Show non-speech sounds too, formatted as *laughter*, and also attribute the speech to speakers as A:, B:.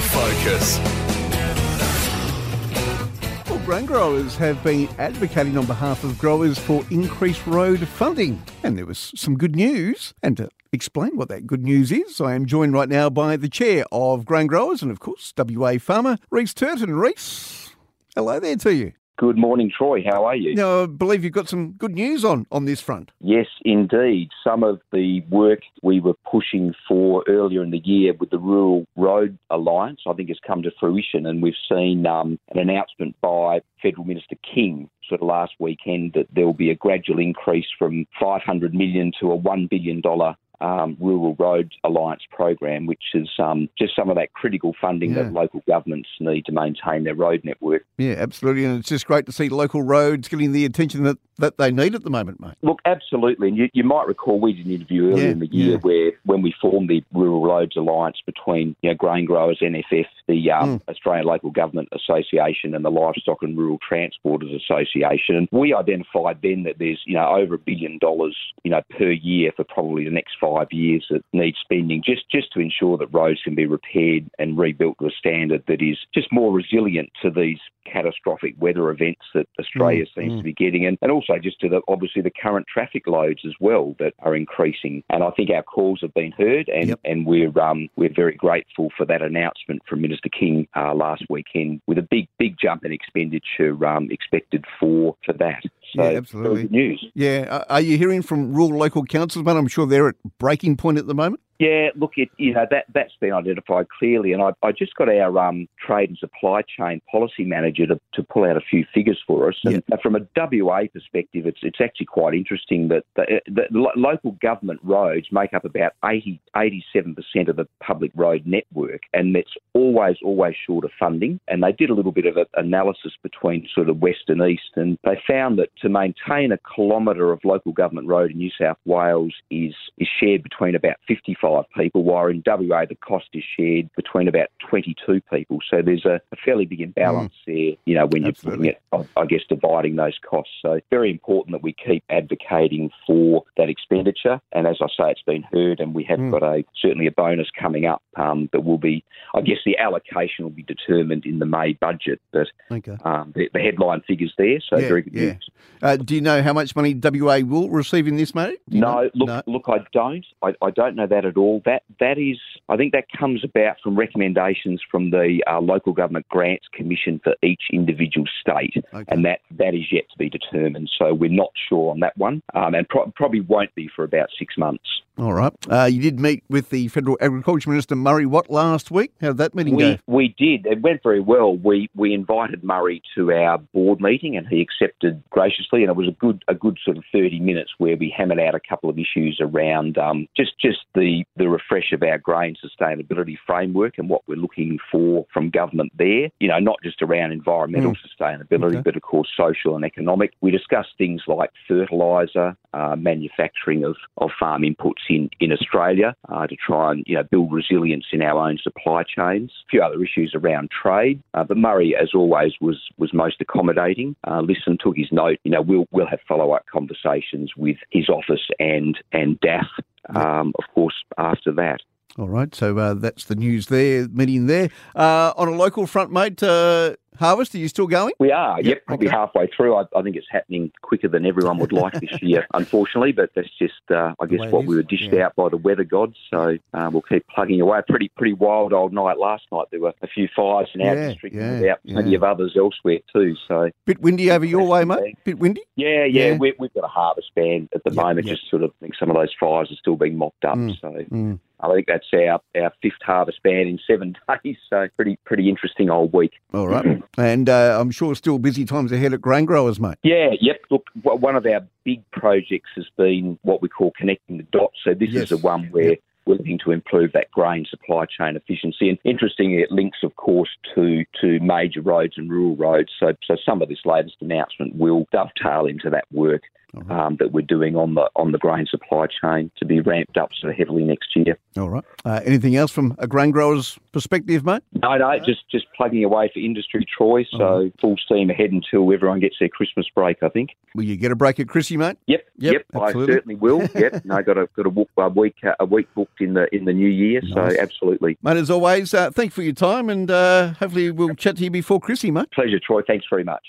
A: Focus.
B: Well, grain growers have been advocating on behalf of growers for increased road funding. And there was some good news. And to explain what that good news is, I am joined right now by the chair of Grain Growers and, of course, WA farmer, Rhys Turton. Rhys, hello there to you.
C: Good morning, Troy. How are you?
B: Now, I believe you've got some good news on, on this front.
C: Yes, indeed. Some of the work we were pushing for earlier in the year with the Rural Road Alliance, I think, has come to fruition, and we've seen um, an announcement by Federal Minister King sort of last weekend that there will be a gradual increase from 500 million to a 1 billion dollar um, Rural Road Alliance program, which is um, just some of that critical funding
B: Yeah.
C: that local governments need to maintain their road network.
B: Yeah, absolutely. And it's just great to see local roads getting the attention that, that they need at the moment, mate.
C: Look, absolutely. And you, you might recall we did an interview earlier
B: Yeah,
C: in the year
B: yeah.
C: where when we formed the Rural Roads Alliance between you know, grain growers, NFF, the um,
B: Hmm.
C: Australian Local Government Association, and the Livestock and Rural Transporters Association. And we identified then that there's you know over a billion dollars you know per year for probably the next five years that needs spending just just to ensure that roads can be repaired and rebuilt to a standard that is just more resilient to these catastrophic weather events that Australia
B: Mm,
C: seems
B: mm.
C: to be getting, and, and also just to the obviously the current traffic loads as well that are increasing. And I think our calls have been heard, and,
B: Yep.
C: and we're um, we're very grateful for that announcement from Minister King uh, last weekend, with a big big jump in expenditure um, expected for for that. So
B: Yeah, absolutely.
C: good news.
B: Yeah. Are- you hearing from rural local councils, mate? I'm sure they're at breaking point at the moment.
C: Yeah, look, it, you know that that's been identified clearly, and I, I just got our um, trade and supply chain policy manager to, to pull out a few figures for us. And uh, from a WA perspective, it's it's actually quite interesting that the, the lo- local government roads make up about 80, 87 percent of the public road network, and that's always always short of funding. And they did a little bit of a, analysis between sort of west and east, and they found that to maintain a kilometre of local government road in New South Wales is is shared between about 55 people, while in WA the cost is shared between about 22 people. So there's a, a fairly big imbalance there, you know, when you're looking at, I guess, dividing those costs. So it's very important that we keep advocating for that expenditure. And as I say, it's been heard, and we have
B: Mm.
C: got a certainly a bonus coming up um, that will be, I guess, the allocation will be determined in the May budget. But
B: Okay.
C: um, the, the headline figures there, so
B: Yeah,
C: very good
B: yeah.
C: news.
B: Uh, do you know how much money WA will receive in this, mate?
C: No,
B: know?
C: look,
B: No.
C: look, I don't. I, I don't know that at all. That that is, I think that comes about from recommendations from the uh, local government grants commission for each individual state,
B: Okay.
C: and that that is yet to be determined. So we're not sure on that one, um, and pro- probably won't be for about six months.
B: All right. Uh, you did meet with the Federal Agriculture Minister Murray Watt last week. How did that meeting
C: We,
B: go?
C: we did. It went very well. We we invited Murray to our board meeting, and he accepted graciously. And it was a good a good sort of thirty minutes where we hammered out a couple of issues around um, just just the the refresh of our grain sustainability framework and what we're looking for from government there. You know, not just around environmental sustainability,
B: Okay.
C: but of course social and economic. We discussed things like fertiliser, uh, manufacturing of, of farm inputs in, in Australia uh, to try and you know build resilience in our own supply chains. A few other issues around trade, uh, but Murray, as always, was was most accommodating. Uh, listened, took his note. You know, we'll we'll have follow up conversations with his office and and DAFF, um, of course, after that.
B: All right. So uh, that's the news there, meeting there. Uh, on a local front, mate, uh, Harvest, are you still going?
C: We are,
B: Yep,
C: yep, probably
B: okay.
C: halfway through. I, I think it's happening quicker than everyone would like this year, *laughs* unfortunately, but that's just, uh, I guess, what we were dished
B: yeah.
C: out by the weather gods. So uh, we'll keep plugging away. Pretty pretty wild old night last night. There were a few fires in our
B: Yeah,
C: district
B: yeah,
C: and about plenty of others elsewhere too. So,
B: Bit windy over your way, mate? Bit windy?
C: yeah, yeah. We, we've got a harvest ban at the moment, just sort of I think some of those fires are still being mopped up.
B: Mm,
C: So
B: Mm.
C: I think that's our, our fifth harvest ban in seven *laughs* days. So pretty pretty interesting old week.
B: All right. *clears throat* and uh, I'm sure still busy times ahead at Grain Growers, mate.
C: Yeah, yep. Look, one of our big projects has been what we call connecting the dots. So this
B: Yes.
C: is the one where
B: Yep.
C: we're looking to improve that grain supply chain efficiency. And interestingly, it links, of course, to to major roads and rural roads. So so some of this latest announcement will dovetail into that work. Um, that we're doing on the on the grain supply chain to be ramped up sort of heavily next year.
B: All right. Uh, anything else from a grain grower's perspective, mate?
C: No, no, just just plugging away for industry, Troy. So full steam ahead until everyone gets their Christmas break. I think.
B: Will you get a break at Chrissy, mate?
C: Yep,
B: Yep,
C: yep,
B: absolutely.
C: I certainly will. *laughs* Yep, no, got a got a, a week uh, a week booked in the in the new year.
B: Nice.
C: So absolutely,
B: Mate, as always, uh, thank you for your time and uh, hopefully we'll chat to you before Chrissy, mate.
C: pleasure, Troy. Thanks very much.